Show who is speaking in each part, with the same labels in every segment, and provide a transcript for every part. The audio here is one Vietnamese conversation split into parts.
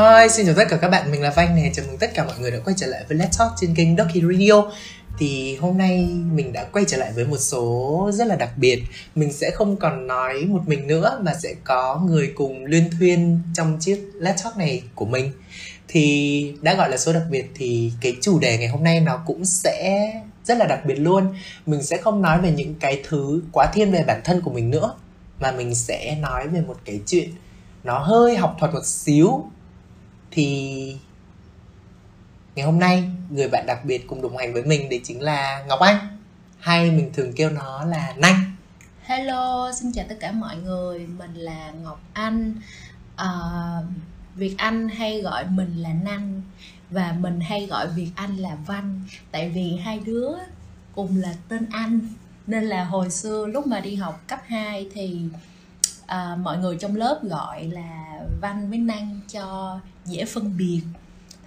Speaker 1: Hi, xin chào tất cả các bạn, mình là Vanh nè, chào mừng tất cả mọi người đã quay trở lại với Let's Talk trên kênh Doki Radio. Thì hôm nay mình đã quay trở lại với một số rất là đặc biệt. Mình sẽ không còn nói một mình nữa mà sẽ có người cùng luyên thuyên trong chiếc Let's Talk này của mình. Thì đã gọi là số đặc biệt thì cái chủ đề ngày hôm nay nó cũng sẽ rất là đặc biệt luôn. Mình sẽ không nói về những cái thứ quá thiên về bản thân của mình nữa Mà mình sẽ nói về một cái chuyện nó hơi học thuật một xíu thì ngày hôm nay người bạn đặc biệt cùng đồng hành với mình đấy chính là Ngọc Anh. Hay mình thường kêu nó là Nanh.
Speaker 2: Hello, xin chào tất cả mọi người, mình là Ngọc Anh. À, Việt Anh hay gọi mình là Nanh Và mình hay gọi Việt Anh là Văn. Tại vì hai đứa cùng là tên Anh. Nên là hồi xưa lúc mà đi học cấp 2 thì à, mọi người trong lớp gọi là Văn với Năng cho dễ phân biệt.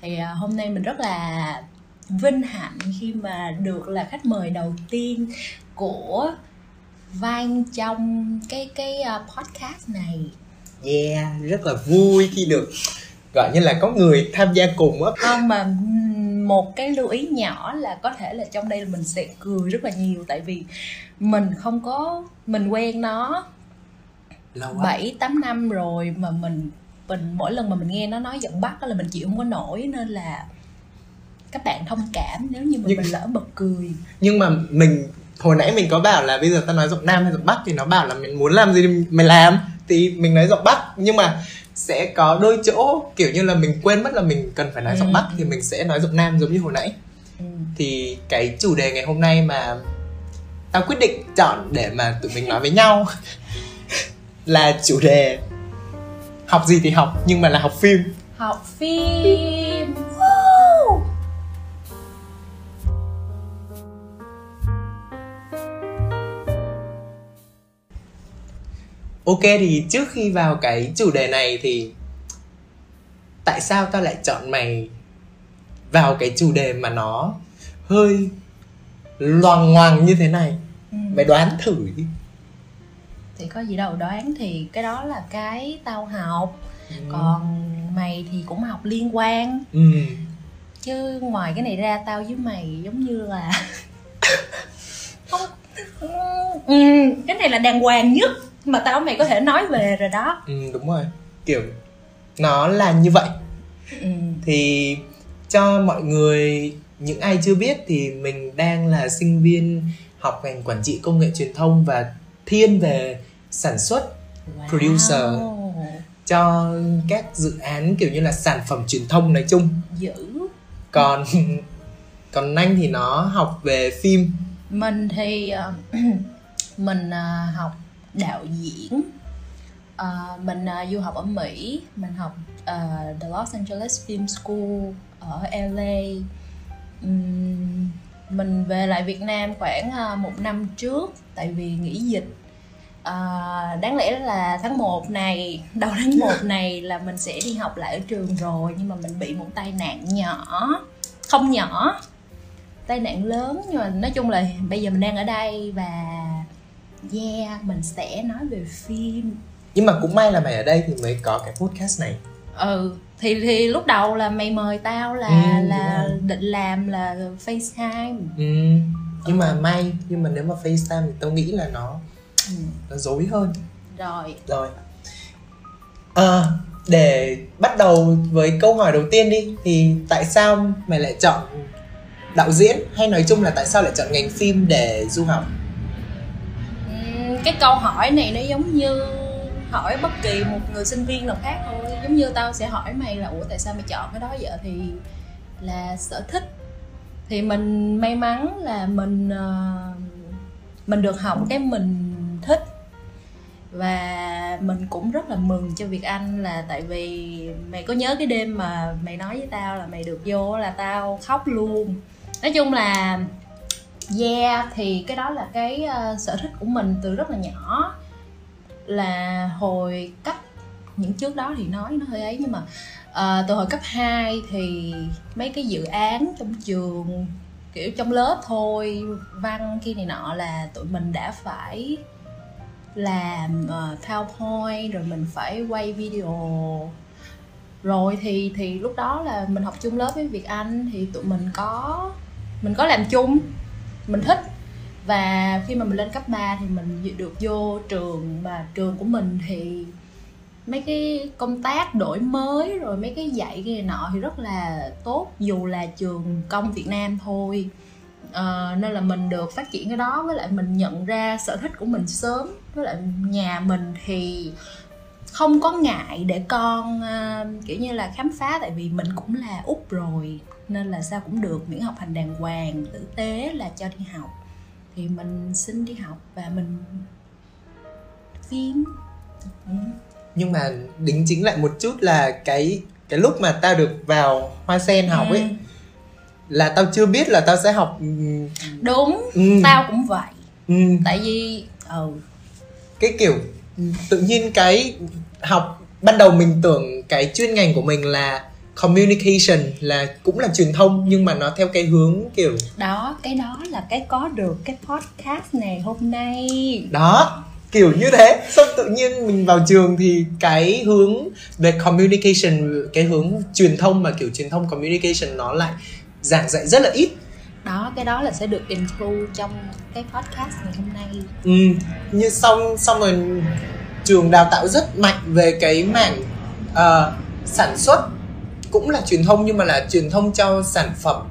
Speaker 2: Thì uh, hôm nay mình rất là vinh hạnh khi mà được là khách mời đầu tiên của Văn trong cái cái uh, podcast này.
Speaker 1: Yeah, rất là vui khi được gọi như là có người tham gia cùng á.
Speaker 2: Không mà một cái lưu ý nhỏ là có thể là trong đây là mình sẽ cười rất là nhiều tại vì mình không có mình quen nó bảy tám năm rồi mà mình mình mỗi lần mà mình nghe nó nói giọng bắc là mình chịu không có nổi nên là các bạn thông cảm nếu như mà nhưng, mình lỡ bật cười
Speaker 1: nhưng mà mình hồi nãy mình có bảo là bây giờ ta nói giọng nam hay giọng bắc thì nó bảo là mình muốn làm gì mình làm thì mình nói giọng bắc nhưng mà sẽ có đôi chỗ kiểu như là mình quên mất là mình cần phải nói ừ. giọng bắc thì mình sẽ nói giọng nam giống như hồi nãy ừ. thì cái chủ đề ngày hôm nay mà tao quyết định chọn để mà tụi mình nói với nhau là chủ đề học gì thì học nhưng mà là học phim.
Speaker 2: Học phim.
Speaker 1: Ok thì trước khi vào cái chủ đề này thì tại sao tao lại chọn mày vào cái chủ đề mà nó hơi loằng ngoằng như thế này? Ừ. mày đoán thử đi
Speaker 2: thì có gì đâu đoán thì cái đó là cái tao học ừ. còn mày thì cũng học liên quan ừ. chứ ngoài cái này ra tao với mày giống như là không ừ, cái này là đàng hoàng nhất mà tao mày có thể nói về rồi đó
Speaker 1: ừ đúng rồi kiểu nó là như vậy ừ. thì cho mọi người những ai chưa biết thì mình đang là sinh viên học ngành quản trị công nghệ truyền thông và thiên về sản xuất wow. producer cho các dự án kiểu như là sản phẩm truyền thông nói chung.
Speaker 2: Dữ.
Speaker 1: Còn còn anh thì nó học về phim.
Speaker 2: Mình thì uh, mình uh, học đạo diễn. Uh, mình du học ở mỹ mình học the los angeles film school ở la um, mình về lại việt nam khoảng ờ, một năm trước tại vì nghỉ dịch. À, đáng lẽ là tháng 1 này đầu tháng 1 này là mình sẽ đi học lại ở trường rồi nhưng mà mình bị một tai nạn nhỏ không nhỏ. Tai nạn lớn nhưng mà nói chung là bây giờ mình đang ở đây và yeah mình sẽ nói về phim.
Speaker 1: Nhưng mà cũng may là mày ở đây thì mới có cái podcast này
Speaker 2: ừ thì thì lúc đầu là mày mời tao là ừ, là định làm là FaceTime.
Speaker 1: Ừ. nhưng mà may nhưng mà nếu mà FaceTime thì tao nghĩ là nó ừ. nó dối hơn.
Speaker 2: Rồi.
Speaker 1: Rồi. À, để bắt đầu với câu hỏi đầu tiên đi thì tại sao mày lại chọn đạo diễn? Hay nói chung là tại sao lại chọn ngành phim để du học?
Speaker 2: Cái câu hỏi này nó giống như hỏi bất kỳ một người sinh viên nào khác thôi. Giống như tao sẽ hỏi mày là ủa tại sao mày chọn cái đó vậy? Thì là sở thích. Thì mình may mắn là mình uh, mình được học cái mình thích. Và mình cũng rất là mừng cho việc anh là tại vì mày có nhớ cái đêm mà mày nói với tao là mày được vô là tao khóc luôn. Nói chung là yeah thì cái đó là cái uh, sở thích của mình từ rất là nhỏ là hồi cấp những trước đó thì nói nó hơi ấy nhưng mà uh, từ hồi cấp 2 thì mấy cái dự án trong trường kiểu trong lớp thôi văn kia này nọ là tụi mình đã phải làm uh, PowerPoint rồi mình phải quay video. Rồi thì thì lúc đó là mình học chung lớp với Việt Anh thì tụi mình có mình có làm chung mình thích và khi mà mình lên cấp 3 thì mình được vô trường và trường của mình thì mấy cái công tác đổi mới rồi mấy cái dạy cái này nọ thì rất là tốt dù là trường công Việt Nam thôi. À, nên là mình được phát triển cái đó với lại mình nhận ra sở thích của mình sớm. Với lại nhà mình thì không có ngại để con uh, kiểu như là khám phá tại vì mình cũng là út rồi. Nên là sao cũng được miễn học hành đàng hoàng tử tế là cho đi học thì mình xin đi học và mình
Speaker 1: ừ. nhưng mà đính chính lại một chút là cái cái lúc mà tao được vào hoa sen học ấy ừ. là tao chưa biết là tao sẽ học ừ.
Speaker 2: đúng ừ. tao cũng vậy ừ. tại vì ừ
Speaker 1: cái kiểu tự nhiên cái học ban đầu mình tưởng cái chuyên ngành của mình là communication là cũng là truyền thông nhưng mà nó theo cái hướng kiểu
Speaker 2: đó cái đó là cái có được cái podcast này hôm nay.
Speaker 1: Đó kiểu như thế. Xong tự nhiên mình vào trường thì cái hướng về communication cái hướng truyền thông mà kiểu truyền thông communication nó lại giảng dạy rất là ít.
Speaker 2: Đó cái đó là sẽ được include trong cái podcast ngày hôm nay.
Speaker 1: Ừ như xong xong rồi trường đào tạo rất mạnh về cái mảng uh, sản xuất cũng là truyền thông nhưng mà là truyền thông cho sản phẩm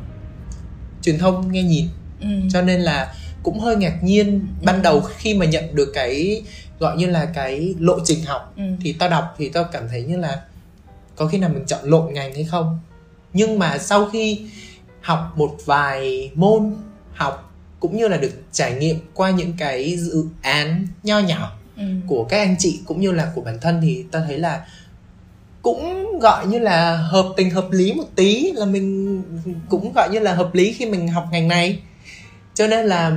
Speaker 1: truyền thông nghe nhìn ừ. cho nên là cũng hơi ngạc nhiên ban ừ. đầu khi mà nhận được cái gọi như là cái lộ trình học ừ. thì tao đọc thì tao cảm thấy như là có khi nào mình chọn lộn ngành hay không nhưng mà sau khi học một vài môn học cũng như là được trải nghiệm qua những cái dự án nho nhỏ ừ. của các anh chị cũng như là của bản thân thì ta thấy là cũng gọi như là hợp tình hợp lý một tí là mình cũng gọi như là hợp lý khi mình học ngành này. Cho nên là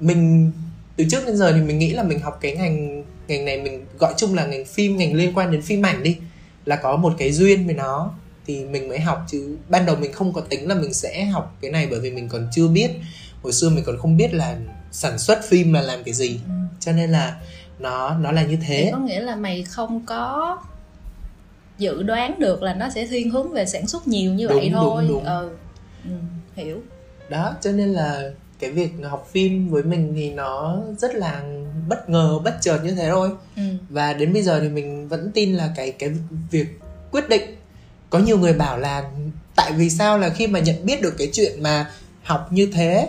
Speaker 1: mình từ trước đến giờ thì mình nghĩ là mình học cái ngành ngành này mình gọi chung là ngành phim ngành liên quan đến phim ảnh đi là có một cái duyên với nó thì mình mới học. Chứ ban đầu mình không có tính là mình sẽ học cái này bởi vì mình còn chưa biết. Hồi xưa mình còn không biết là sản xuất phim là làm cái gì. Ừ. cho nên là nó nó là như thế.
Speaker 2: Thì có nghĩa là mày không có dự đoán được là nó sẽ thiên hướng về sản xuất nhiều như đúng, vậy thôi đúng, đúng. Ừ. ừ hiểu
Speaker 1: đó cho nên là cái việc học phim với mình thì nó rất là bất ngờ bất chợt như thế thôi ừ. và đến bây giờ thì mình vẫn tin là cái cái việc quyết định có nhiều người bảo là tại vì sao là khi mà nhận biết được cái chuyện mà học như thế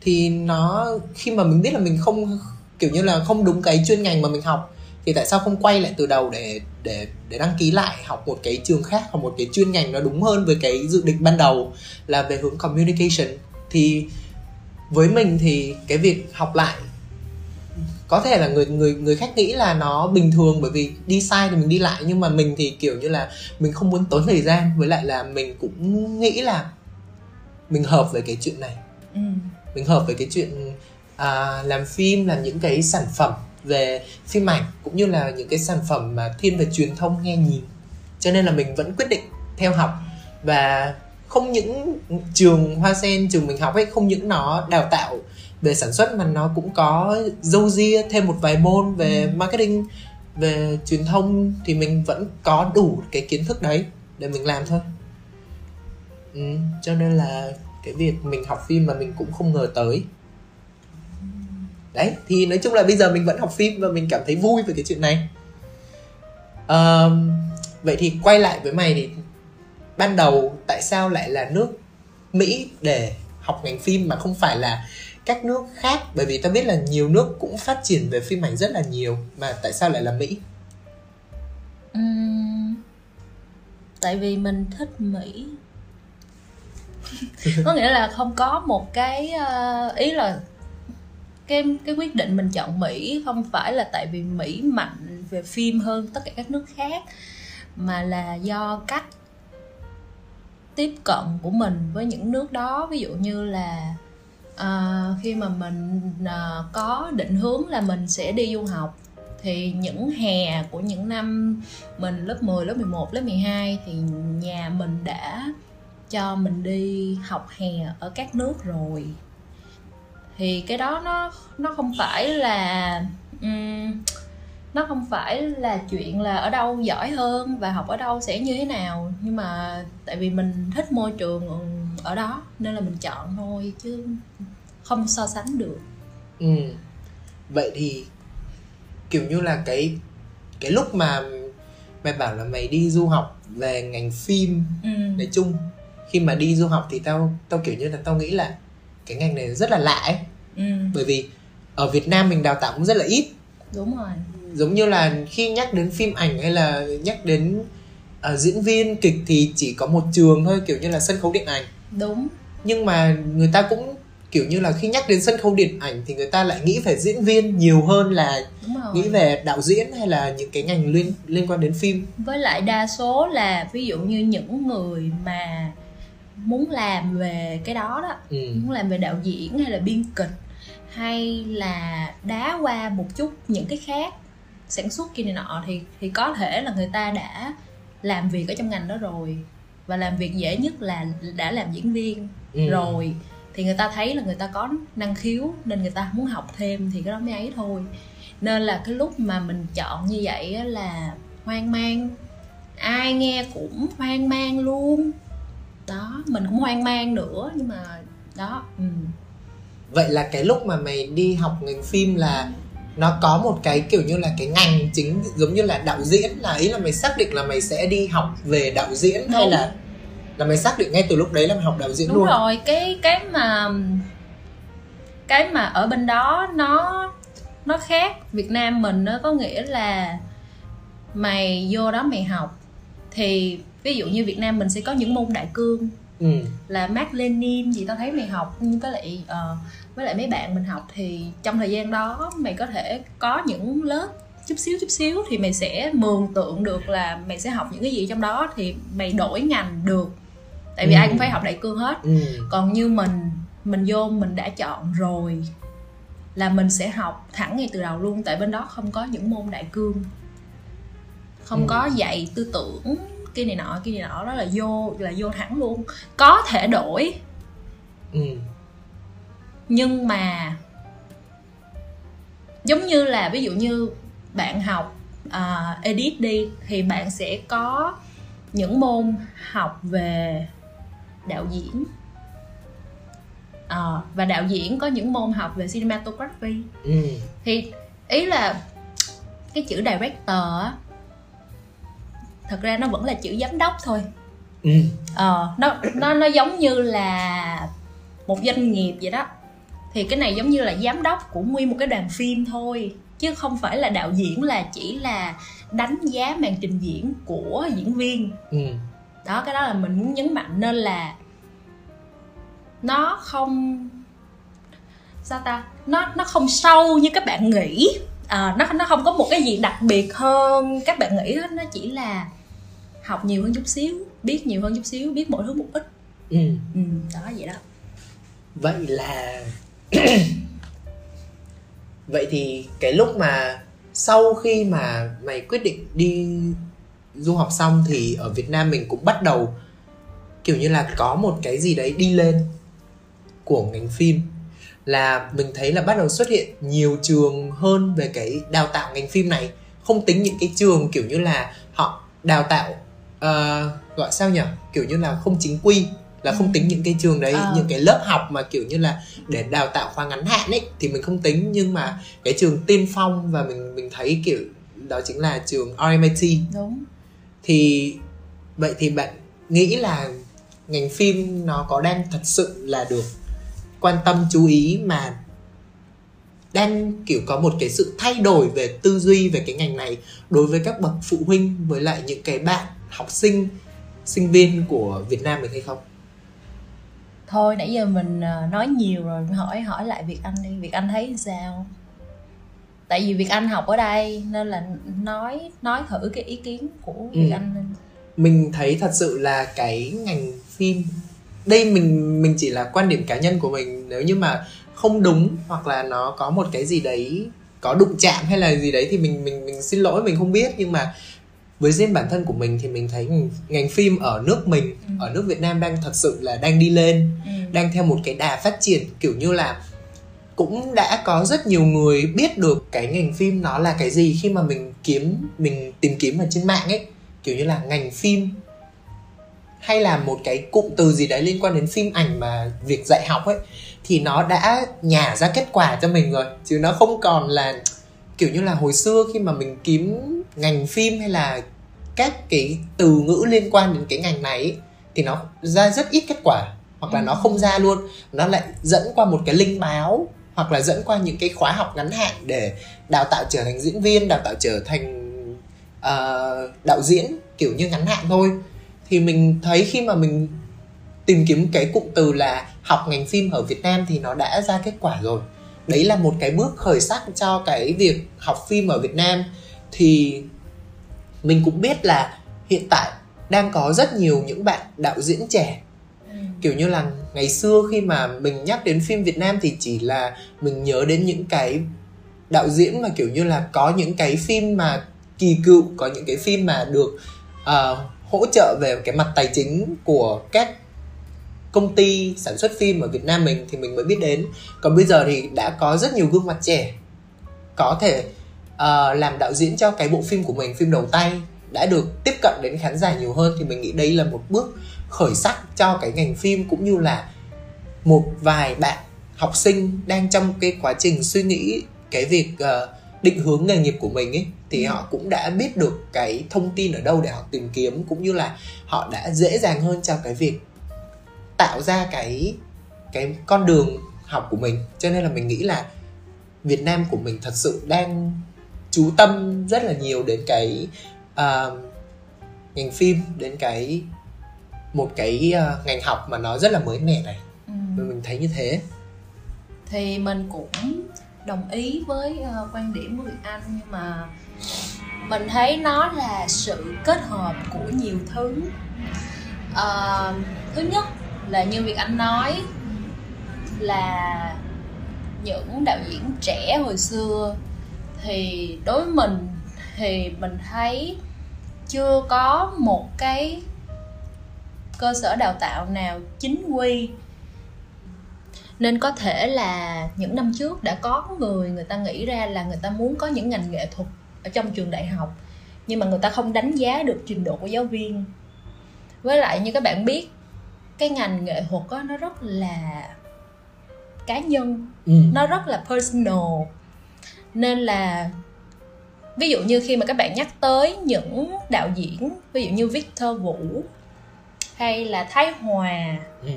Speaker 1: thì nó khi mà mình biết là mình không kiểu như là không đúng cái chuyên ngành mà mình học thì tại sao không quay lại từ đầu để để để đăng ký lại học một cái trường khác hoặc một cái chuyên ngành nó đúng hơn với cái dự định ban đầu là về hướng communication. Thì với mình thì cái việc học lại có thể là người người người khác nghĩ là nó bình thường bởi vì đi sai thì mình đi lại nhưng mà mình thì kiểu như là mình không muốn tốn thời gian với lại là mình cũng nghĩ là mình hợp với cái chuyện này. Ừ. mình hợp với cái chuyện à, làm phim làm những cái sản phẩm về phim ảnh cũng như là những cái sản phẩm mà thiên về truyền thông nghe nhìn. Cho nên là mình vẫn quyết định theo học. Và không những trường hoa sen trường mình học ấy không những nó đào tạo về sản xuất mà nó cũng có dâu ria thêm một vài môn về ừ. marketing về truyền thông thì mình vẫn có đủ cái kiến thức đấy để mình làm thôi. Ừ, cho nên là cái việc mình học phim mà mình cũng không ngờ tới đấy thì nói chung là bây giờ mình vẫn học phim và mình cảm thấy vui về cái chuyện này. Uh, vậy thì quay lại với mày thì ban đầu tại sao lại là nước mỹ để học ngành phim mà không phải là các nước khác? Bởi vì ta biết là nhiều nước cũng phát triển về phim ảnh rất là nhiều mà tại sao lại là mỹ?
Speaker 2: Uhm, tại vì mình thích mỹ. Có nghĩa là không có một cái uh, ý là cái cái quyết định mình chọn Mỹ không phải là tại vì Mỹ mạnh về phim hơn tất cả các nước khác mà là do cách tiếp cận của mình với những nước đó. Ví dụ như là uh, khi mà mình uh, có định hướng là mình sẽ đi du học thì những hè của những năm mình lớp 10, lớp 11, lớp 12 thì nhà mình đã cho mình đi học hè ở các nước rồi thì cái đó nó nó không phải là um, nó không phải là chuyện là ở đâu giỏi hơn và học ở đâu sẽ như thế nào. Nhưng mà tại vì mình thích môi trường ở đó nên là mình chọn thôi chứ không so sánh được.
Speaker 1: Ừ vậy thì kiểu như là cái cái lúc mà mày bảo là mày đi du học về ngành phim
Speaker 2: ừ.
Speaker 1: nói chung khi mà đi du học thì tao tao kiểu như là tao nghĩ là cái ngành này rất là lạ ấy
Speaker 2: ừ.
Speaker 1: bởi vì ở Việt Nam mình đào tạo cũng rất là ít.
Speaker 2: Đúng rồi.
Speaker 1: Giống như là khi nhắc đến phim ảnh hay là nhắc đến uh, diễn viên kịch thì chỉ có một trường thôi kiểu như là sân khấu điện ảnh.
Speaker 2: Đúng.
Speaker 1: Nhưng mà người ta cũng kiểu như là khi nhắc đến sân khấu điện ảnh thì người ta lại nghĩ về diễn viên nhiều hơn là nghĩ về đạo diễn hay là những cái ngành liên liên quan đến phim.
Speaker 2: Với lại đa số là ví dụ như những người mà muốn làm về cái đó đó ừ. muốn làm về đạo diễn hay là biên kịch hay là đá qua một chút những cái khác sản xuất kia này nọ thì thì có thể là người ta đã làm việc ở trong ngành đó rồi. Và làm việc dễ nhất là đã làm diễn viên ừ. rồi. Thì người ta thấy là người ta có năng khiếu nên người ta muốn học thêm thì cái đó mới ấy thôi. Nên là cái lúc mà mình chọn như vậy là hoang mang. Ai nghe cũng hoang mang luôn. Đó mình cũng hoang mang nữa nhưng mà đó ừ.
Speaker 1: Vậy là cái lúc mà mày đi học ngành phim là nó có một cái kiểu như là cái ngành chính giống như là đạo diễn là ý là mày xác định là mày sẽ đi học về đạo diễn Đúng. hay là là mày xác định ngay từ lúc đấy là mày học đạo diễn
Speaker 2: Đúng
Speaker 1: luôn?
Speaker 2: rồi cái cái mà cái mà ở bên đó nó nó khác. Việt Nam mình nó có nghĩa là mày vô đó mày học. Thì ví dụ như Việt Nam mình sẽ có những môn đại cương ừ. là Mark Lenin gì tao thấy mày học với lại uh, với lại mấy bạn mình học thì trong thời gian đó mày có thể có những lớp chút xíu chút xíu thì mày sẽ mường tượng được là mày sẽ học những cái gì trong đó thì mày đổi ngành được tại vì ừ. ai cũng phải học đại cương hết ừ. còn như mình mình vô mình đã chọn rồi là mình sẽ học thẳng ngay từ đầu luôn tại bên đó không có những môn đại cương không ừ. có dạy tư tưởng cái này nọ cái này nọ đó là vô là vô thẳng luôn có thể đổi ừ. nhưng mà giống như là ví dụ như bạn học uh, edit đi thì bạn sẽ có những môn học về đạo diễn à, và đạo diễn có những môn học về cinematography ừ. thì ý là cái chữ director thật ra nó vẫn là chữ giám đốc thôi. Ừ. ờ, nó nó nó giống như là một doanh nghiệp vậy đó. Thì cái này giống như là giám đốc của nguyên một cái đoàn phim thôi chứ không phải là đạo diễn là chỉ là đánh giá màn trình diễn của diễn viên. Ừ. đó cái đó là mình muốn nhấn mạnh nên là nó không sao ta? Nó nó không sâu như các bạn nghĩ. À, nó nó không có một cái gì đặc biệt hơn các bạn nghĩ hết. Nó chỉ là học nhiều hơn chút xíu biết nhiều hơn chút xíu biết mọi thứ một ít. Ừ. ừ đó vậy đó.
Speaker 1: Vậy là vậy thì cái lúc mà sau khi mà mày quyết định đi du học xong thì ở Việt Nam mình cũng bắt đầu kiểu như là có một cái gì đấy đi lên của ngành phim. Là mình thấy là bắt đầu xuất hiện nhiều trường hơn về cái đào tạo ngành phim này. Không tính những cái trường kiểu như là họ đào tạo uh, gọi sao nhỉ kiểu như là không chính quy là không ừ. tính những cái trường đấy à. những cái lớp học mà kiểu như là để đào tạo khoa ngắn hạn ấy thì mình không tính nhưng mà cái trường tiên phong và mình mình thấy kiểu đó chính là trường RMIT
Speaker 2: đúng
Speaker 1: thì vậy thì bạn nghĩ là ngành phim nó có đang thật sự là được quan tâm chú ý mà đang kiểu có một cái sự thay đổi về tư duy về cái ngành này đối với các bậc phụ huynh với lại những cái bạn học sinh sinh viên của Việt Nam mình hay không?
Speaker 2: Thôi nãy giờ mình ờ, nói nhiều rồi hỏi hỏi lại Việt Anh đi Việt Anh thấy sao? Tại vì Việt Anh học ở đây nên là nói nói thử cái ý kiến của Việt ừ. Anh
Speaker 1: Mình thấy thật sự là cái ngành phim đây mình mình chỉ là quan điểm cá nhân của mình nếu như mà không đúng hoặc là nó có một cái gì đấy có đụng chạm hay là gì đấy thì mình mình mình xin lỗi mình không biết nhưng mà với riêng bản thân của mình thì mình thấy ngành phim ở nước mình ừ. ở nước Việt Nam đang thật sự là đang đi lên ừ. đang theo một cái đà phát triển kiểu như là cũng đã có rất nhiều người biết được cái ngành phim nó là cái gì khi mà mình kiếm mình tìm kiếm ở trên mạng ấy kiểu như là ngành phim hay là một cái cụm từ gì đấy liên quan đến phim ảnh mà việc dạy học ấy thì nó đã nhả ra kết quả cho mình rồi chứ nó không còn là kiểu như là hồi xưa khi mà mình kiếm ngành phim hay là các cái từ ngữ liên quan đến cái ngành này ấy, thì nó ra rất ít kết quả hoặc là nó không ừ. ra luôn. Nó lại dẫn qua một cái linh báo hoặc là dẫn qua những cái khóa học ngắn hạn để đào tạo trở thành diễn viên đào tạo trở thành uh, đạo diễn kiểu như ngắn hạn thôi. Thì mình thấy khi mà mình tìm kiếm cái cụm từ là học ngành phim ở Việt Nam thì nó đã ra kết quả rồi đấy là một cái bước khởi sắc cho cái việc học phim ở Việt Nam thì mình cũng biết là hiện tại đang có rất nhiều những bạn đạo diễn trẻ ừ. kiểu như là ngày xưa khi mà mình nhắc đến phim Việt Nam thì chỉ là mình nhớ đến những cái đạo diễn mà kiểu như là có những cái phim mà kỳ cựu có những cái phim mà được uh, hỗ trợ về cái mặt tài chính của các công ty sản xuất phim ở Việt Nam mình thì mình mới biết đến còn bây giờ thì đã có rất nhiều gương mặt trẻ có thể uh, làm đạo diễn cho cái bộ phim của mình phim đầu tay đã được tiếp cận đến khán giả nhiều hơn thì mình nghĩ đây là một bước khởi sắc cho cái ngành phim cũng như là một vài bạn học sinh đang trong cái quá trình suy nghĩ cái việc uh, định hướng nghề nghiệp của mình ấy thì ừ. họ cũng đã biết được cái thông tin ở đâu để họ tìm kiếm cũng như là họ đã dễ dàng hơn cho cái việc tạo ra cái cái con đường học của mình. Cho nên là mình nghĩ là Việt Nam của mình thật sự đang chú tâm rất là nhiều đến cái uh, ngành phim đến cái một cái uh, ngành học mà nó rất là mới mẻ này. Ừ. mình thấy như thế.
Speaker 2: Thì mình cũng đồng ý với uh, quan điểm của Việt Anh nhưng mà mình thấy nó là sự kết hợp của nhiều thứ. Uh, thứ nhất là như việc Anh nói, là những đạo diễn trẻ hồi xưa thì đối với mình thì mình thấy chưa có một cái cơ sở đào tạo nào chính quy. Nên có thể là những năm trước đã có người người ta nghĩ ra là người ta muốn có những ngành nghệ thuật ở trong trường đại học, nhưng mà người ta không đánh giá được trình độ của giáo viên. Với lại như các bạn biết cái ngành nghệ thuật đó, nó rất là cá nhân ừ. nó rất là personal nên là ví dụ như khi mà các bạn nhắc tới những đạo diễn ví dụ như Victor Vũ hay là Thái Hòa ừ.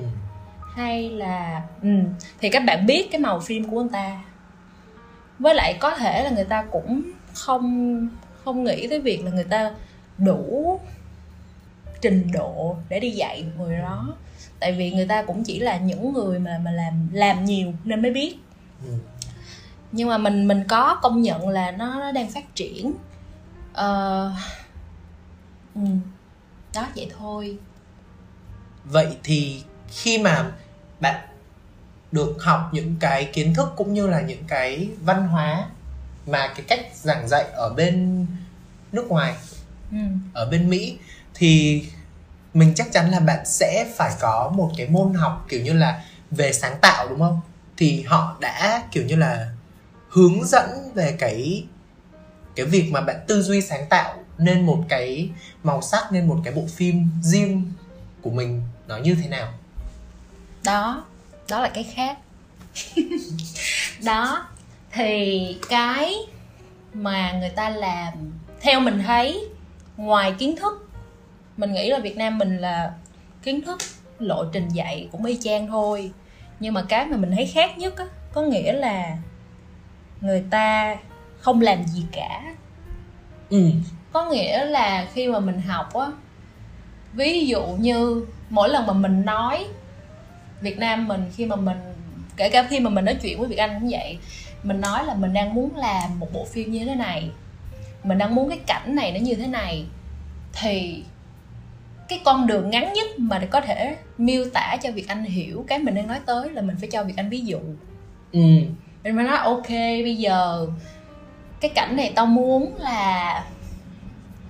Speaker 2: hay là ừ, thì các bạn biết cái màu phim của anh ta với lại có thể là người ta cũng không không nghĩ tới việc là người ta đủ trình độ để đi dạy người đó tại vì người ta cũng chỉ là những người mà mà làm làm nhiều nên mới biết ừ. nhưng mà mình mình có công nhận là nó, nó đang phát triển uh, ừ, đó vậy thôi
Speaker 1: vậy thì khi mà bạn được học những cái kiến thức cũng như là những cái văn hóa mà cái cách giảng dạy ở bên nước ngoài ừ. ở bên mỹ thì mình chắc chắn là bạn sẽ phải có một cái môn học kiểu như là về sáng tạo, đúng không? Thì họ đã kiểu như là hướng dẫn về cái cái việc mà bạn tư duy sáng tạo nên một cái màu sắc, nên một cái bộ phim riêng của mình nó như thế nào?
Speaker 2: Đó đó là cái khác. Đó, thì cái mà người ta làm, theo mình thấy, ngoài kiến thức mình nghĩ là việt nam mình là kiến thức lộ trình dạy cũng y chang thôi nhưng mà cái mà mình thấy khác nhất á có nghĩa là người ta không làm gì cả ừ. có nghĩa là khi mà mình học á ví dụ như mỗi lần mà mình nói việt nam mình khi mà mình kể cả khi mà mình nói chuyện với việt anh cũng vậy mình nói là mình đang muốn làm một bộ phim như thế này mình đang muốn cái cảnh này nó như thế này thì cái con đường ngắn nhất mà để có thể miêu tả cho việc anh hiểu cái mình đang nói tới là mình phải cho việc anh ví dụ ừ. mình mới nói ok bây giờ cái cảnh này tao muốn là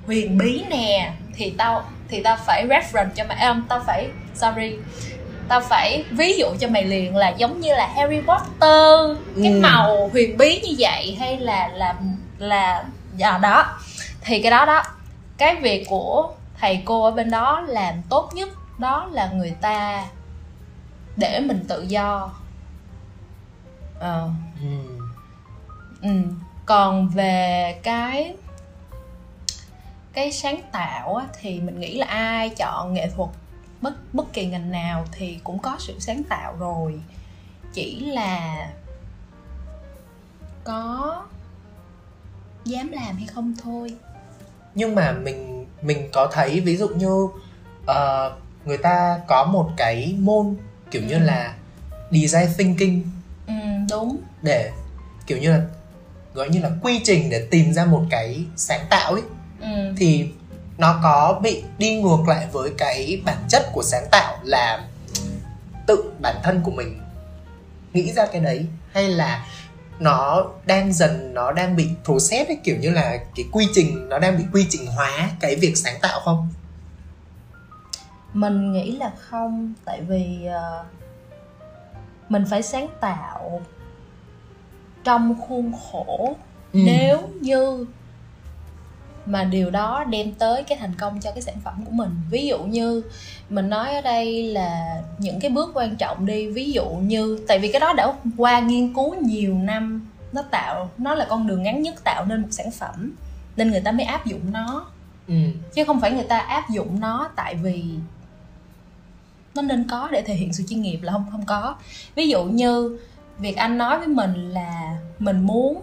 Speaker 2: huyền bí nè thì tao thì tao phải reference cho mà em tao phải sorry tao phải ví dụ cho mày liền là giống như là Harry Potter cái
Speaker 1: Ừ.
Speaker 2: màu huyền bí như vậy hay là là là à, đó thì cái đó đó cái việc của thầy cô ở bên đó làm tốt nhất đó là người ta để mình tự do ờ
Speaker 1: ừ.
Speaker 2: ừ. còn về cái cái sáng tạo á, thì mình nghĩ là ai chọn nghệ thuật bất bất kỳ ngành nào thì cũng có sự sáng tạo rồi chỉ là có dám làm hay không thôi
Speaker 1: nhưng mà mình mình có thấy ví dụ như ờ, người ta có một cái môn kiểu như là design thinking.
Speaker 2: Ừ, đúng.
Speaker 1: Để kiểu như là gọi như là quy trình để tìm ra một cái sáng tạo ấy.
Speaker 2: Ừ.
Speaker 1: thì nó có bị đi ngược lại với cái bản chất của sáng tạo là tự bản thân của mình nghĩ ra cái đấy hay là nó đang dần nó đang bị process ấy kiểu như là cái quy trình nó đang bị quy trình hóa cái việc sáng tạo không
Speaker 2: mình nghĩ là không tại vì ờ, mình phải sáng tạo trong khuôn khổ
Speaker 1: Ừ.
Speaker 2: nếu như mà điều đó đem tới cái thành công cho cái sản phẩm của mình. Ví dụ như mình nói ở đây là những cái bước quan trọng đi. Ví dụ như tại vì cái đó đã qua nghiên cứu nhiều năm nó tạo nó là con đường ngắn nhất tạo nên một sản phẩm nên người ta mới áp dụng nó.
Speaker 1: Ừ.
Speaker 2: chứ không phải người ta áp dụng nó tại vì nó nên có để thể hiện sự chuyên nghiệp là không không có. Ví dụ như việc anh nói với mình là mình muốn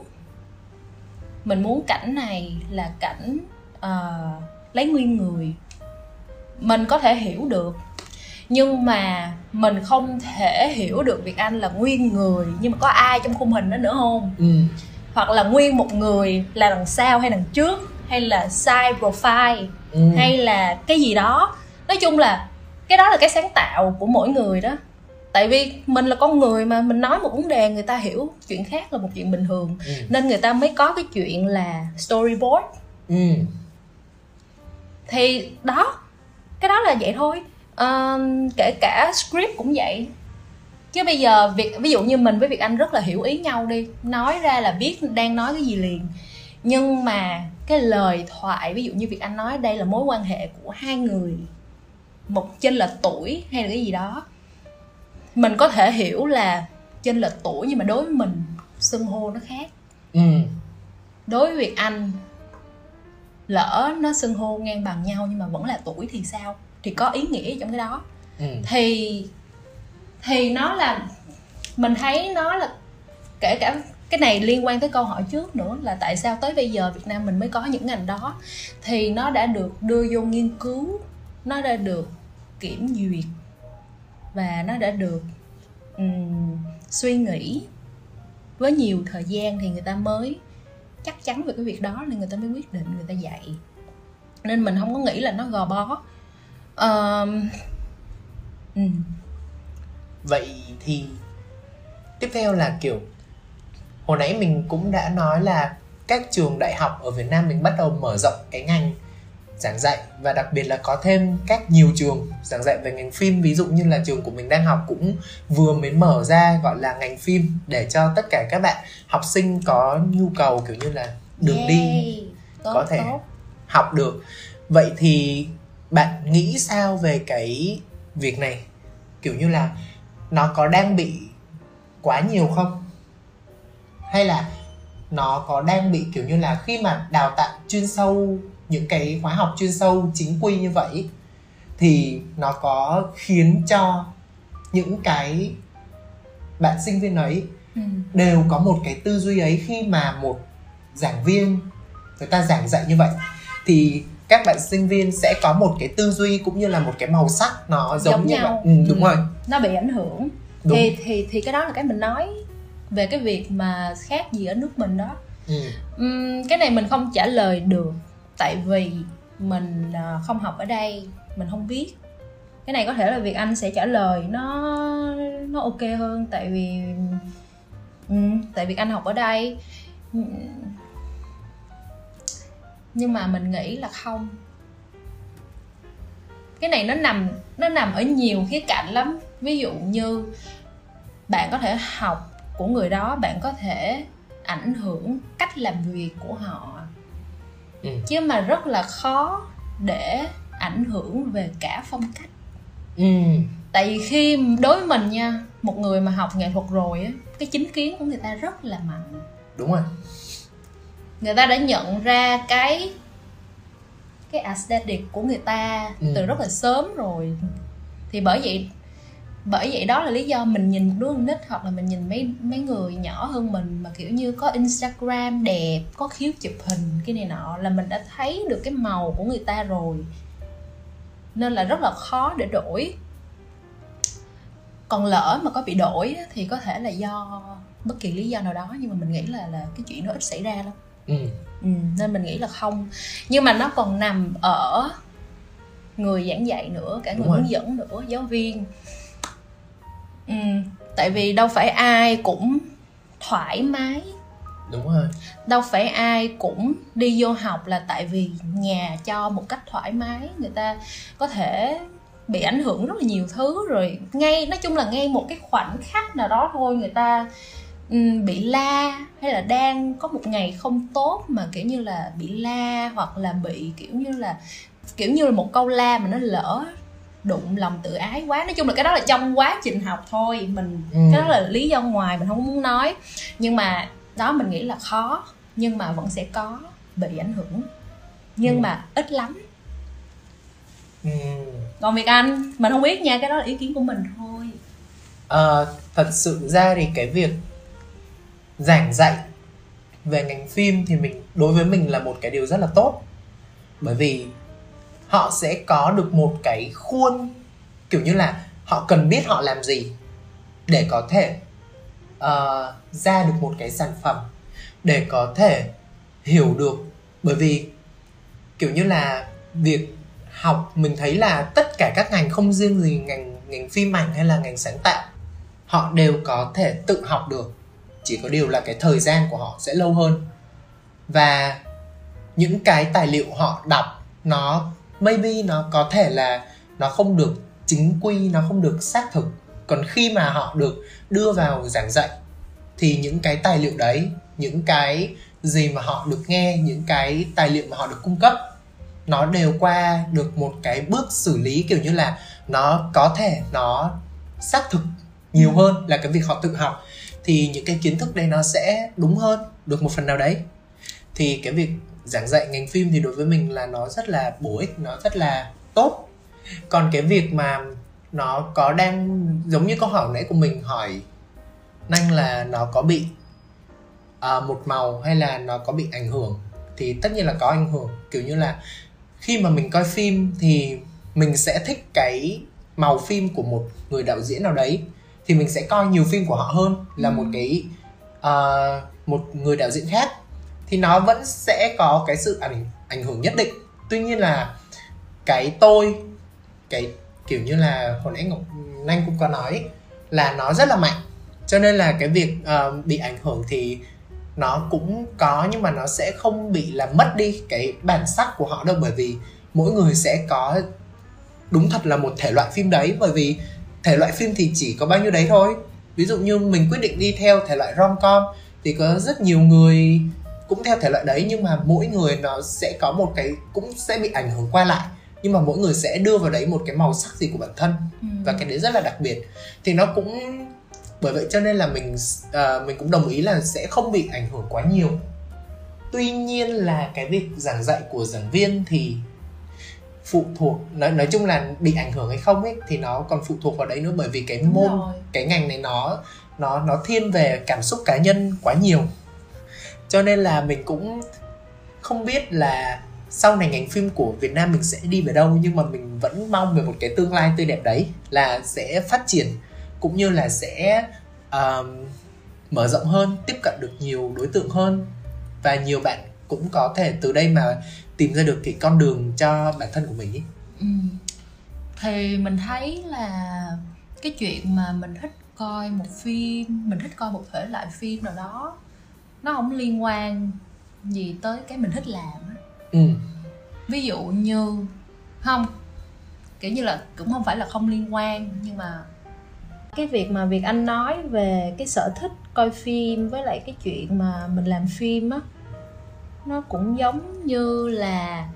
Speaker 2: mình muốn cảnh này là cảnh ờ, lấy nguyên người mình có thể hiểu được nhưng mà mình không thể hiểu được việc anh là nguyên người nhưng mà có ai trong khung hình đó nữa không
Speaker 1: Ừ.
Speaker 2: hoặc là nguyên một người là đằng sau hay đằng trước hay là side profile
Speaker 1: Ừ.
Speaker 2: hay là cái gì đó nói chung là cái đó là cái sáng tạo của mỗi người đó tại vì mình là con người mà mình nói một vấn đề người ta hiểu chuyện khác là một chuyện bình thường.
Speaker 1: Ừ.
Speaker 2: nên người ta mới có cái chuyện là storyboard.
Speaker 1: Ừ.
Speaker 2: thì đó cái đó là vậy thôi. Ờ, kể cả script cũng vậy. Chứ bây giờ việc ví dụ như mình với việt anh rất là hiểu ý nhau đi. Nói ra là biết đang nói cái gì liền. Nhưng mà cái lời thoại ví dụ như việt anh nói đây là mối quan hệ của hai người một chênh lệch tuổi hay là cái gì đó mình có thể hiểu là chênh lệch tuổi nhưng mà đối với mình xưng hô nó khác
Speaker 1: Ừ.
Speaker 2: đối với việt anh lỡ nó xưng hô ngang bằng nhau nhưng mà vẫn là tuổi thì sao thì có ý nghĩa trong cái đó
Speaker 1: Ừ.
Speaker 2: thì thì nó là mình thấy nó là kể cả cái này liên quan tới câu hỏi trước nữa là tại sao tới bây giờ Việt Nam mình mới có những ngành đó thì nó đã được đưa vô nghiên cứu nó đã được kiểm duyệt và nó đã được um, suy nghĩ với nhiều thời gian thì người ta mới chắc chắn về cái việc đó nên người ta mới quyết định người ta dạy nên mình không có nghĩ là nó gò bó um, um.
Speaker 1: vậy thì tiếp theo là kiểu hồi nãy mình cũng đã nói là các trường đại học ở Việt Nam mình bắt đầu mở rộng cái ngành giảng dạy và đặc biệt là có thêm các nhiều trường giảng dạy về ngành phim ví dụ như là trường của mình đang học cũng vừa mới mở ra gọi là ngành phim để cho tất cả các bạn học sinh có nhu cầu kiểu như là đường đi
Speaker 2: Yay. tốt,
Speaker 1: có thể
Speaker 2: tốt.
Speaker 1: học được vậy thì bạn nghĩ sao về cái việc này kiểu như là nó có đang bị quá nhiều không hay là nó có đang bị kiểu như là khi mà đào tạo chuyên sâu những cái khóa học chuyên sâu chính quy như vậy thì nó có khiến cho những cái bạn sinh viên ấy
Speaker 2: ừ.
Speaker 1: đều có một cái tư duy ấy khi mà một giảng viên người ta giảng dạy như vậy thì các bạn sinh viên sẽ có một cái tư duy cũng như là một cái màu sắc nó giống,
Speaker 2: Giống
Speaker 1: như
Speaker 2: nhau.
Speaker 1: vậy ừ, đúng
Speaker 2: Ừ.
Speaker 1: rồi
Speaker 2: nó bị ảnh hưởng
Speaker 1: đúng
Speaker 2: thì thì thì cái đó là cái mình nói về cái việc mà khác gì ở nước mình đó
Speaker 1: ừ.
Speaker 2: Ừm, cái này mình không trả lời được tại vì mình à, không học ở đây, mình không biết. Cái này có thể là việc anh sẽ trả lời, nó nó ok hơn tại vì ừ, tại vì anh học ở đây. Ừ. Nhưng mà mình nghĩ là không. Cái này nó nằm nó nằm ở nhiều khía cạnh lắm. Ví dụ như bạn có thể học của người đó, bạn có thể ảnh hưởng cách làm việc của họ ừ. chứ mà rất là khó để ảnh hưởng về cả phong cách ừ. tại vì khi đối với mình nha một người mà học nghệ thuật rồi á cái chính kiến của người ta rất là mạnh
Speaker 1: đúng rồi
Speaker 2: người ta đã nhận ra cái cái aesthetic của người ta ừ. từ rất là sớm rồi thì bởi vậy bởi vậy đó là lý do mình nhìn một đứa con nít hoặc là mình nhìn mấy mấy người nhỏ hơn mình mà kiểu như có Instagram đẹp có khiếu chụp hình cái này nọ là mình đã thấy được cái màu của người ta rồi. Nên là rất là khó để đổi. Còn lỡ mà có bị đổi thì có thể là do bất kỳ lý do nào đó nhưng mà mình nghĩ là là cái chuyện nó ít xảy ra lắm. Ừ. Ừ, nên mình nghĩ là không. Nhưng mà nó còn nằm ở người giảng dạy nữa cả người Đúng hướng rồi. dẫn nữa giáo viên ừ, tại vì đâu phải ai cũng thoải mái.
Speaker 1: Đúng rồi.
Speaker 2: Đâu phải ai cũng đi vô học là tại vì nhà cho một cách thoải mái người ta có thể bị ảnh hưởng rất là nhiều thứ rồi. Ngay nói chung là ngay một cái khoảnh khắc nào đó thôi người ta um, bị la hay là đang có một ngày không tốt mà kiểu như là bị la hoặc là bị kiểu như là kiểu như là một câu la mà nó lỡ đụng lòng tự ái quá. Nói chung là cái đó là trong quá trình học thôi. Mình ừ. cái đó là lý do ngoài mình không muốn nói. Nhưng mà đó mình nghĩ là khó. Nhưng mà vẫn sẽ có bị ảnh hưởng. Nhưng ừ. mà ít lắm. Ừ. còn việc anh mình không biết nha cái đó là ý kiến của mình thôi.
Speaker 1: À, thật sự ra thì cái việc giảng dạy về ngành phim thì mình đối với mình là một cái điều rất là tốt. Bởi vì họ sẽ có được một cái khuôn kiểu như là họ cần biết họ làm gì để có thể uh, ra được một cái sản phẩm để có thể hiểu được. Bởi vì kiểu như là việc học mình thấy là tất cả các ngành không riêng gì ngành ngành phim ảnh hay là ngành sáng tạo họ đều có thể tự học được. Chỉ có điều là cái thời gian của họ sẽ lâu hơn. Và những cái tài liệu họ đọc nó maybe nó có thể là nó không được chính quy, nó không được xác thực. Còn khi mà họ được đưa vào giảng dạy, thì những cái tài liệu đấy, những cái gì mà họ được nghe, những cái tài liệu mà họ được cung cấp, nó đều qua được một cái bước xử lý kiểu như là nó có thể nó xác thực nhiều hơn là cái việc họ tự học. Thì những cái kiến thức đấy nó sẽ đúng hơn, được một phần nào đấy. Thì cái việc giảng dạy ngành phim thì đối với mình là nó rất là bổ ích nó rất là tốt. Còn cái việc mà nó có đang giống như câu hỏi nãy của mình hỏi nhanh là nó có bị uh, một màu hay là nó có bị ảnh hưởng? Thì tất nhiên là có ảnh hưởng. Kiểu như là khi mà mình coi phim thì mình sẽ thích cái màu phim của một người đạo diễn nào đấy thì mình sẽ coi nhiều phim của họ hơn là một cái uh, một người đạo diễn khác thì nó vẫn sẽ có cái sự ảnh ảnh hưởng nhất định. Tuy nhiên là cái tôi cái kiểu như là hồi nãy ngọc anh cũng có nói là nó rất là mạnh. Cho nên là cái việc uh, bị ảnh hưởng thì nó cũng có nhưng mà nó sẽ không bị là mất đi cái bản sắc của họ đâu. Bởi vì mỗi người sẽ có đúng thật là một thể loại phim đấy. Bởi vì thể loại phim thì chỉ có bao nhiêu đấy thôi. Ví dụ như mình quyết định đi theo thể loại rom com thì có rất nhiều người cũng theo thể loại đấy nhưng mà mỗi người nó sẽ có một cái cũng sẽ bị ảnh hưởng qua lại. Nhưng mà mỗi người sẽ đưa vào đấy một cái màu sắc gì của bản thân. Ừ. và cái đấy rất là đặc biệt. Thì nó cũng bởi vậy cho nên là mình uh, mình cũng đồng ý là sẽ không bị ảnh hưởng quá nhiều. Tuy nhiên là cái việc giảng dạy của giảng viên thì phụ thuộc nói nói chung là bị ảnh hưởng hay không ấy thì nó còn phụ thuộc vào đấy nữa. Bởi vì cái Đúng môn rồi. cái ngành này nó nó nó thiên về cảm xúc cá nhân quá nhiều cho nên là mình cũng không biết là sau này ngành phim của Việt Nam mình sẽ đi về đâu nhưng mà mình vẫn mong về một cái tương lai tươi đẹp đấy là sẽ phát triển cũng như là sẽ uh, mở rộng hơn tiếp cận được nhiều đối tượng hơn và nhiều bạn cũng có thể từ đây mà tìm ra được cái con đường cho bản thân của mình ý. Ừ.
Speaker 2: thì mình thấy là cái chuyện mà mình thích coi một phim mình thích coi một thể loại phim nào đó nó không liên quan gì tới cái mình thích làm ừ. ví dụ như không kiểu như là cũng không phải là không liên quan nhưng mà cái việc mà việc anh nói về cái sở thích coi phim với lại cái chuyện mà mình làm phim á nó cũng giống như là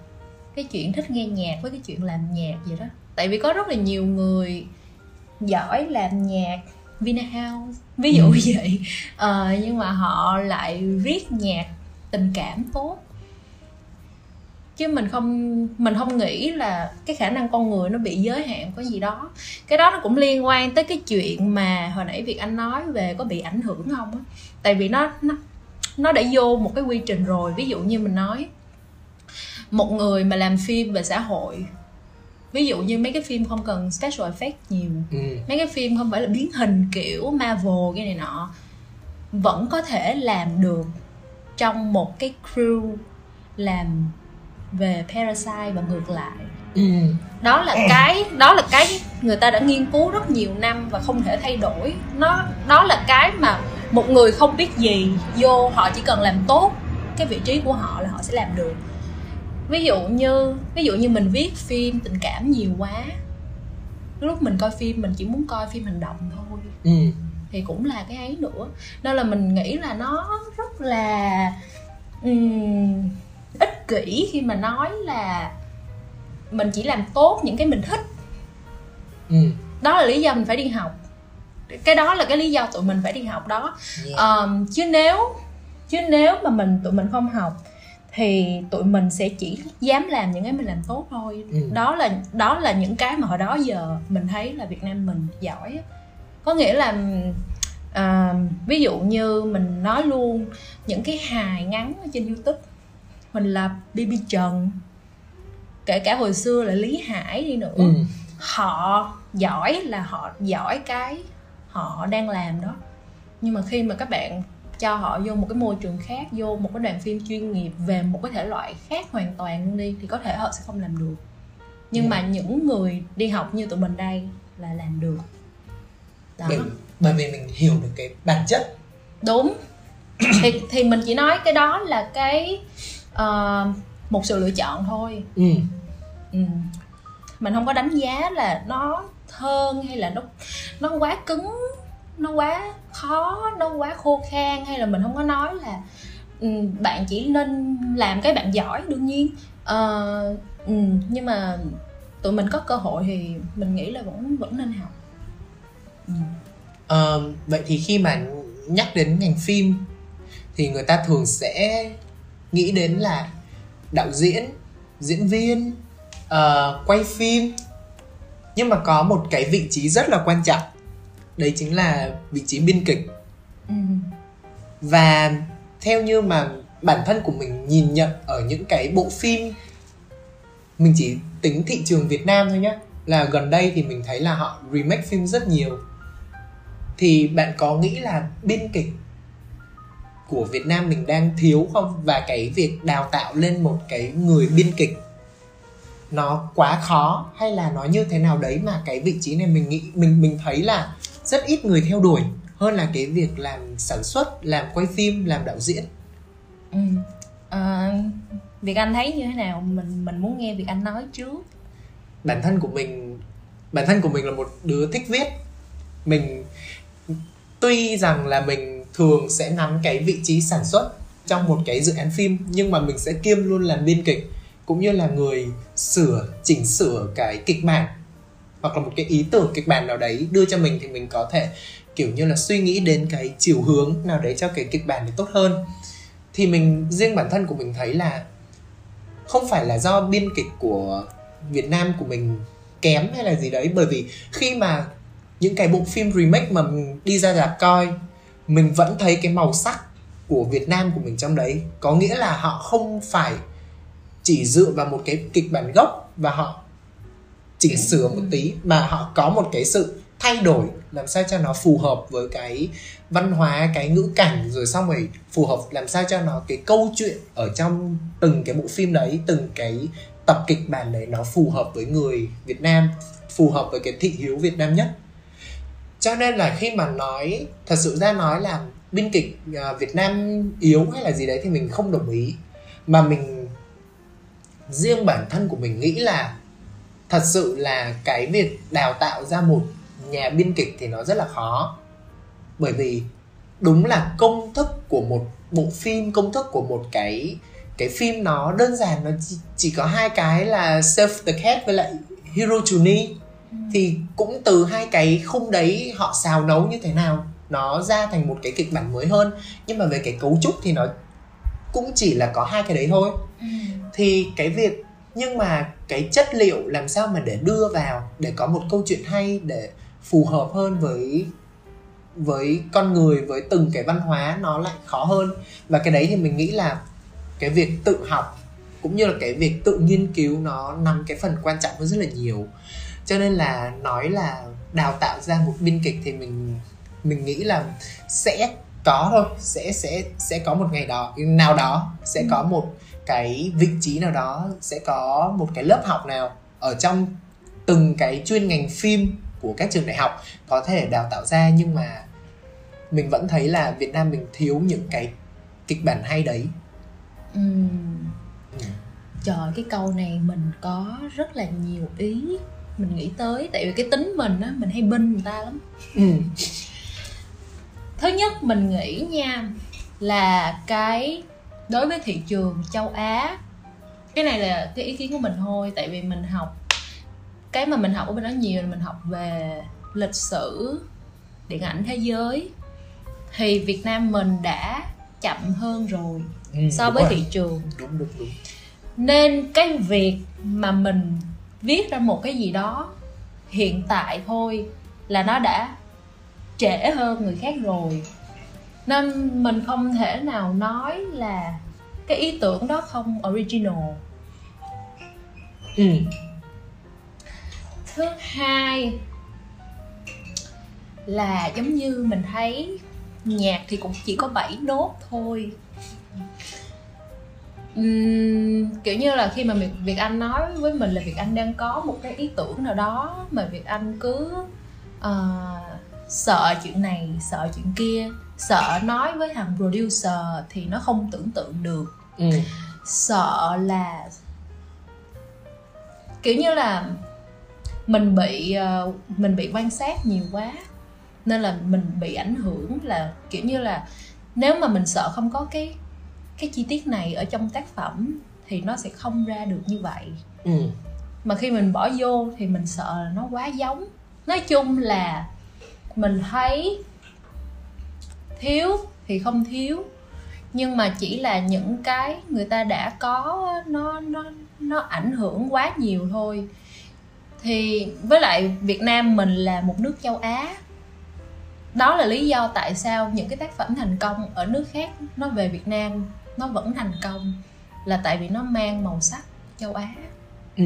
Speaker 2: cái chuyện thích nghe nhạc với cái chuyện làm nhạc vậy đó tại vì có rất là nhiều người giỏi làm nhạc Vinahouse ví dụ ừ. vậy. À, nhưng mà họ lại viết nhạc tình cảm tốt. Chứ mình không mình không nghĩ là cái khả năng con người nó bị giới hạn có gì đó. Cái đó nó cũng liên quan tới cái chuyện mà hồi nãy việc anh nói về có bị ảnh hưởng không á. Tại vì nó nó nó đã vô một cái quy trình rồi. Ví dụ như mình nói một người mà làm phim về xã hội ví dụ như mấy cái phim không cần special effect nhiều. Ừ. mấy cái phim không phải là biến hình kiểu Marvel cái này nọ. Vẫn có thể làm được trong một cái crew làm về parasite và ngược lại. Ừ. đó là cái đó là cái người ta đã nghiên cứu rất nhiều năm và không thể thay đổi. Nó đó là cái mà một người không biết gì vô họ chỉ cần làm tốt cái vị trí của họ là họ sẽ làm được ví dụ như ví dụ như mình viết phim tình cảm nhiều quá lúc mình coi phim mình chỉ muốn coi phim hành động thôi ừ. thì cũng là cái ấy nữa nên là mình nghĩ là nó rất là um, ích kỷ khi mà nói là mình chỉ làm tốt những cái mình thích ừ. đó là lý do mình phải đi học cái đó là cái lý do tụi mình phải đi học đó yeah. um, chứ nếu chứ nếu mà mình tụi mình không học thì tụi mình sẽ chỉ dám làm những cái mình làm tốt thôi ừ. đó là đó là những cái mà hồi đó giờ mình thấy là Việt Nam mình giỏi có nghĩa là à, ví dụ như mình nói luôn những cái hài ngắn ở trên YouTube mình là BB Trần kể cả hồi xưa là Lý Hải đi nữa ừ. họ giỏi là họ giỏi cái họ đang làm đó nhưng mà khi mà các bạn cho họ vô một cái môi trường khác vô một cái đoàn phim chuyên nghiệp về một cái thể loại khác hoàn toàn luôn đi thì có thể họ sẽ không làm được nhưng yeah. mà những người đi học như tụi mình đây là làm được
Speaker 1: đó. Bởi, bởi vì mình hiểu được cái bản chất
Speaker 2: đúng thì thì mình chỉ nói cái đó là cái uh, một sự lựa chọn thôi ừ. Ừ. mình không có đánh giá là nó hơn hay là nó nó quá cứng nó quá khó nó quá khô khan hay là mình không có nói là ừ, bạn chỉ nên làm cái bạn giỏi đương nhiên. Uh, nhưng mà tụi mình có cơ hội thì mình nghĩ là vẫn vẫn nên học.
Speaker 1: Ừ. uh, vậy thì khi mà nhắc đến ngành phim thì người ta thường sẽ nghĩ đến là đạo diễn diễn viên uh, quay phim. Nhưng mà có một cái vị trí rất là quan trọng đấy chính là vị trí biên kịch. Ừ. và theo như mà bản thân của mình nhìn nhận ở những cái bộ phim mình chỉ tính thị trường Việt Nam thôi nhé là gần đây thì mình thấy là họ remake phim rất nhiều. Thì bạn có nghĩ là biên kịch của Việt Nam mình đang thiếu không? Và cái việc đào tạo lên một cái người biên kịch nó quá khó hay là nó như thế nào đấy mà cái vị trí này mình nghĩ mình mình thấy là rất ít người theo đuổi hơn là cái việc làm sản xuất làm quay phim làm đạo diễn.
Speaker 2: Ừ. à, việc anh thấy như thế nào? Mình mình muốn nghe việc anh nói trước.
Speaker 1: Bản thân của mình bản thân của mình là một đứa thích viết. Mình tuy rằng là mình thường sẽ nắm cái vị trí sản xuất trong một cái dự án phim nhưng mà mình sẽ kiêm luôn làm biên kịch cũng như là người sửa chỉnh sửa cái kịch bản hoặc là một cái ý tưởng kịch bản nào đấy đưa cho mình thì mình có thể, kiểu như là, suy nghĩ đến cái chiều hướng nào đấy cho cái kịch bản để tốt hơn. Thì mình, riêng bản thân của mình thấy là không phải là do biên kịch của Việt Nam của mình kém hay là gì đấy, bởi vì khi mà những cái bộ phim remake mà mình đi ra rạp coi, mình vẫn thấy cái màu sắc của Việt Nam của mình trong đấy. Có nghĩa là họ không phải chỉ dựa vào một cái kịch bản gốc và họ chỉnh sửa một tí mà họ có một cái sự thay đổi làm sao cho nó phù hợp với cái văn hóa, cái ngữ cảnh rồi xong rồi phù hợp làm sao cho nó cái câu chuyện ở trong từng cái bộ phim đấy, từng cái tập kịch bản đấy nó phù hợp với người Việt Nam, phù hợp với cái thị hiếu Việt Nam nhất. Cho nên là khi mà nói, thật sự ra nói là biên kịch à, Việt Nam yếu hay là gì đấy thì mình không đồng ý. Mà mình, riêng bản thân của mình nghĩ là thật sự là cái việc đào tạo ra một nhà biên kịch thì nó rất là khó bởi vì đúng là công thức của một bộ phim công thức của một cái cái phim nó đơn giản nó chỉ, chỉ có hai cái là self the cat với lại hero Chuni ừ. thì cũng từ hai cái khung đấy họ xào nấu như thế nào nó ra thành một cái kịch bản mới hơn nhưng mà về cái cấu trúc thì nó cũng chỉ là có hai cái đấy thôi ừ. thì cái việc nhưng mà cái chất liệu làm sao mà để đưa vào để có một câu chuyện hay để phù hợp hơn với với con người với từng cái văn hóa nó lại khó hơn và cái đấy thì mình nghĩ là cái việc tự học cũng như là cái việc tự nghiên cứu nó nằm cái phần quan trọng hơn rất là nhiều cho nên là nói là đào tạo ra một biên kịch thì mình mình nghĩ là sẽ có thôi sẽ sẽ sẽ có một ngày đó nào đó sẽ ừ. có một cái vị trí nào đó sẽ có một cái lớp học nào ở trong từng cái chuyên ngành phim của các trường đại học có thể đào tạo ra nhưng mà mình vẫn thấy là Việt Nam mình thiếu những cái kịch bản hay đấy
Speaker 2: ừ. Ừ. trời cái câu này mình có rất là nhiều ý mình nghĩ tới tại vì cái tính mình á mình hay binh người ta lắm ừ. thứ nhất mình nghĩ nha là cái đối với thị trường châu á cái này là cái ý kiến của mình thôi tại vì mình học cái mà mình học ở bên đó nhiều là mình học về lịch sử điện ảnh thế giới. Thì Việt Nam mình đã chậm hơn rồi ừ, so với rồi. thị trường.
Speaker 1: Đúng đúng đúng.
Speaker 2: Nên cái việc mà mình viết ra một cái gì đó hiện tại thôi là nó đã trễ hơn người khác rồi nên mình không thể nào nói là cái ý tưởng đó không original. Ừ. thứ hai là giống như mình thấy nhạc thì cũng chỉ có 7 nốt thôi. Uhm, kiểu như là khi mà Việt Anh nói với mình là Việt Anh đang có một cái ý tưởng nào đó mà Việt Anh cứ uh, sợ chuyện này sợ chuyện kia sợ nói với thằng producer thì nó không tưởng tượng được ừ. sợ là kiểu như là mình bị uh, mình bị quan sát nhiều quá nên là mình bị ảnh hưởng là kiểu như là nếu mà mình sợ không có cái cái chi tiết này ở trong tác phẩm thì nó sẽ không ra được như vậy ừ. mà khi mình bỏ vô thì mình sợ là nó quá giống nói chung là mình thấy thiếu thì không thiếu. Nhưng mà chỉ là những cái người ta đã có nó nó nó ảnh hưởng quá nhiều thôi. Thì với lại Việt Nam mình là một nước châu Á. Đó là lý do tại sao những cái tác phẩm thành công ở nước khác nó về Việt Nam nó vẫn thành công là tại vì nó mang màu sắc châu Á. Ừ.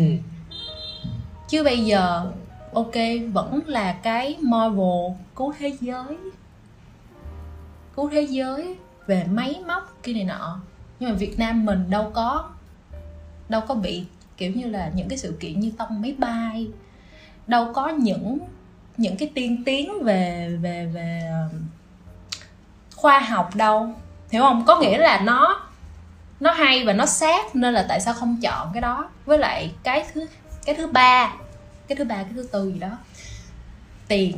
Speaker 2: chứ bây giờ ok vẫn là cái Marvel cứu thế giới cứu thế giới về máy móc kia này nọ. Nhưng mà Việt Nam mình đâu có đâu có bị kiểu như là những cái sự kiện như tông máy bay. Đâu có những những cái tiên tiến về về về ờ, khoa học đâu. Hiểu không? Có nghĩa là nó nó hay và nó sát nên là tại sao không chọn cái đó. Với lại cái thứ cái thứ ba, cái thứ ba, cái thứ tư gì đó. Tiền.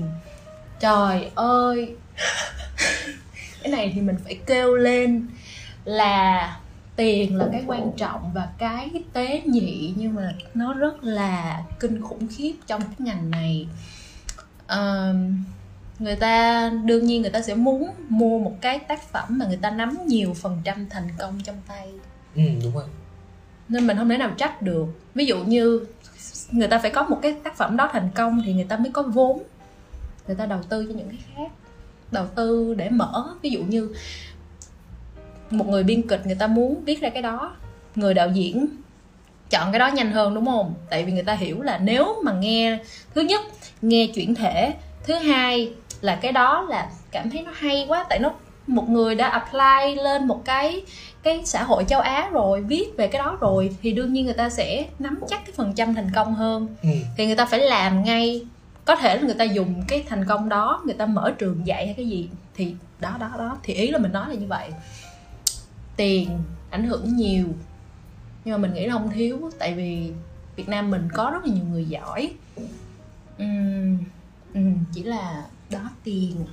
Speaker 2: Trời ơi. cái này thì mình phải kêu lên là tiền là cái quan trọng và cái tế nhị nhưng mà nó rất là kinh khủng khiếp trong cái ngành này. Uh, người ta đương nhiên người ta sẽ muốn mua một cái tác phẩm mà người ta nắm nhiều phần trăm thành công trong tay.
Speaker 1: Ừ đúng rồi.
Speaker 2: Nên mình không thể nào trách được. Ví dụ như người ta phải có một cái tác phẩm đó thành công thì người ta mới có vốn người ta đầu tư cho những cái khác đầu tư để mở. Ví dụ như một người biên kịch người ta muốn viết ra cái đó người đạo diễn chọn cái đó nhanh hơn đúng không? Tại vì người ta hiểu là nếu mà nghe thứ nhất nghe chuyển thể thứ hai là cái đó là cảm thấy nó hay quá tại nó một người đã apply lên một cái cái xã hội châu Á rồi viết về cái đó rồi thì đương nhiên người ta sẽ nắm chắc cái phần trăm thành công hơn. Ừ. thì người ta phải làm ngay có thể là người ta dùng cái thành công đó người ta mở trường dạy hay cái gì thì đó đó đó. Thì ý là mình nói là như vậy. Tiền ảnh hưởng nhiều nhưng mà mình nghĩ là không thiếu tại vì Việt Nam mình có rất là nhiều người giỏi. Uhm, uhm, chỉ là đó tiền.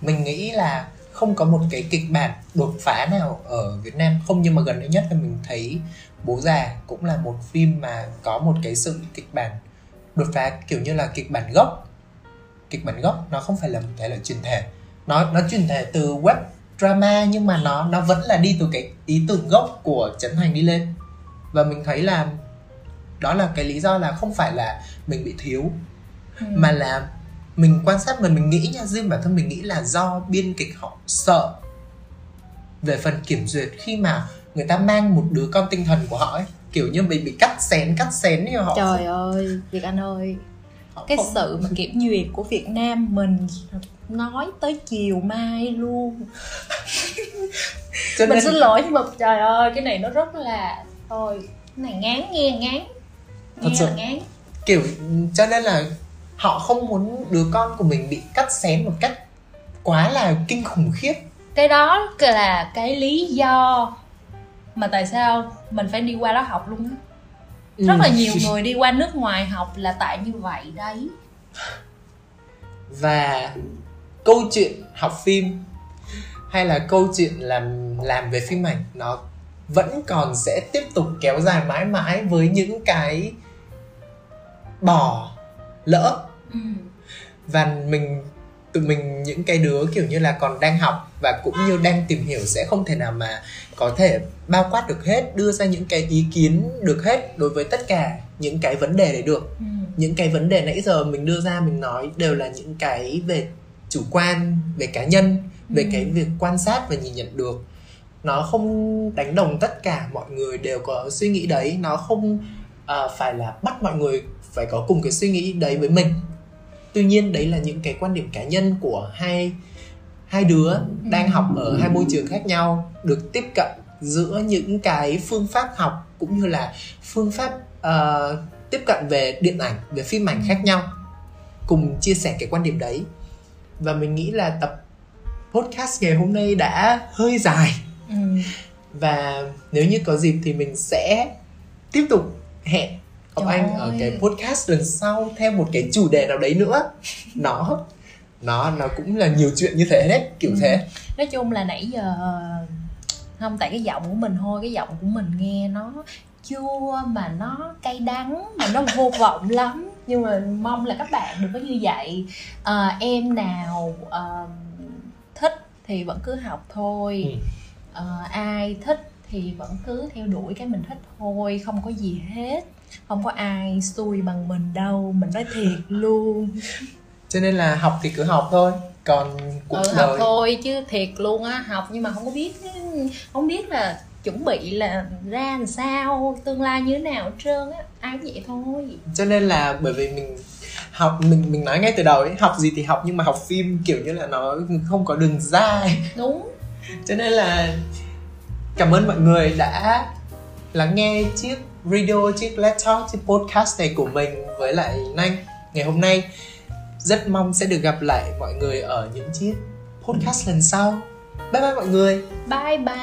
Speaker 1: Mình nghĩ là không có một cái kịch bản đột phá nào ở Việt Nam. Không nhưng mà gần đây nhất là mình thấy bố già cũng là một phim mà có một cái sự kịch bản đột phá kiểu như là kịch bản gốc. Kịch bản gốc nó không phải là một thể loại truyền thể. Nó nó truyền thể từ web drama nhưng mà nó nó vẫn là đi từ cái ý tưởng gốc của Trấn Thành đi lên. Và mình thấy là đó là cái lý do là không phải là mình bị thiếu
Speaker 2: Ừm.
Speaker 1: mà là mình quan sát mình mình nghĩ nha riêng bản thân mình nghĩ là do biên kịch họ sợ về phần kiểm duyệt khi mà người ta mang một đứa con tinh thần của họ ấy kiểu như bị bị cắt xén cắt xén như họ
Speaker 2: Trời ơi, Việt Anh ơi.
Speaker 1: họ
Speaker 2: Cái
Speaker 1: không-
Speaker 2: sự mà kiểm duyệt của Việt Nam mình nói tới chiều mai luôn.
Speaker 1: Cho
Speaker 2: Mình
Speaker 1: nên
Speaker 2: xin lỗi nhưng mà trời ơi, cái này nó rất là Thôi, cái này ngán nghe, ngán.
Speaker 1: Thật
Speaker 2: Nghe
Speaker 1: sự.
Speaker 2: là ngán.
Speaker 1: Kiểu cho nên là họ không muốn đứa con của mình bị cắt xén một cách quá là kinh khủng khiếp.
Speaker 2: Cái đó là cái lý do mà tại sao mình phải đi qua đó học luôn á rất là
Speaker 1: Ừ.
Speaker 2: nhiều người đi qua nước ngoài học là tại như vậy đấy
Speaker 1: và câu chuyện học phim hay là câu chuyện làm làm về phim ảnh nó vẫn còn sẽ tiếp tục kéo dài mãi mãi với những cái bỏ lỡ
Speaker 2: ừ.
Speaker 1: và mình tụi mình những cái đứa kiểu như là còn đang học và cũng như đang tìm hiểu sẽ không thể nào mà có thể bao quát được hết đưa ra những cái ý kiến được hết đối với tất cả những cái vấn đề đấy được
Speaker 2: Ừ.
Speaker 1: những cái vấn đề nãy giờ mình đưa ra mình nói đều là những cái về chủ quan về cá nhân về
Speaker 2: Ừ.
Speaker 1: cái việc quan sát và nhìn nhận được nó không đánh đồng tất cả mọi người đều có suy nghĩ đấy nó không à, phải là bắt mọi người phải có cùng cái suy nghĩ đấy với mình tuy nhiên đấy là những cái quan điểm cá nhân của hai hai đứa đang học ở hai môi trường khác nhau được tiếp cận giữa những cái phương pháp học cũng như là phương pháp ờ, tiếp cận về điện ảnh về phim ảnh khác nhau. Cùng chia sẻ cái quan điểm đấy. Và mình nghĩ là tập podcast ngày hôm nay đã hơi dài.
Speaker 2: Ừ.
Speaker 1: và nếu như có dịp thì mình sẽ tiếp tục hẹn ông
Speaker 2: Trời
Speaker 1: anh ở
Speaker 2: ơi.
Speaker 1: cái podcast lần sau theo một cái chủ đề nào đấy nữa nó nó nó cũng là nhiều chuyện như thế đấy kiểu
Speaker 2: Ừ.
Speaker 1: thế
Speaker 2: nói chung là nãy giờ không tại cái giọng của mình thôi cái giọng của mình nghe nó chua mà nó cay đắng mà nó vô vọng lắm nhưng mà mong là các bạn đừng có như vậy Ờ, em nào ờ, thích thì vẫn cứ học thôi
Speaker 1: Ừ.
Speaker 2: Ờ, ai thích thì vẫn cứ theo đuổi cái mình thích thôi không có gì hết không có ai xui bằng mình đâu mình nói thiệt luôn.
Speaker 1: Cho nên là học thì cứ học thôi còn cuộc
Speaker 2: ừ,
Speaker 1: đời
Speaker 2: học thôi chứ thiệt luôn á học nhưng mà không có biết không biết là chuẩn bị là ra làm sao tương lai như thế nào hết trơn á ai cũng vậy thôi.
Speaker 1: Cho nên là bởi vì mình học mình mình nói ngay từ đầu ấy học gì thì học nhưng mà học phim kiểu như là nó không có đường dài.
Speaker 2: Đúng.
Speaker 1: Cho nên là cảm ơn mọi người đã lắng nghe chiếc radio chiếc Let's Talk chiếc podcast này của mình với lại Nanh. Ngày hôm nay rất mong sẽ được gặp lại mọi người ở những chiếc podcast lần sau. Bye bye mọi người.
Speaker 2: Bye bye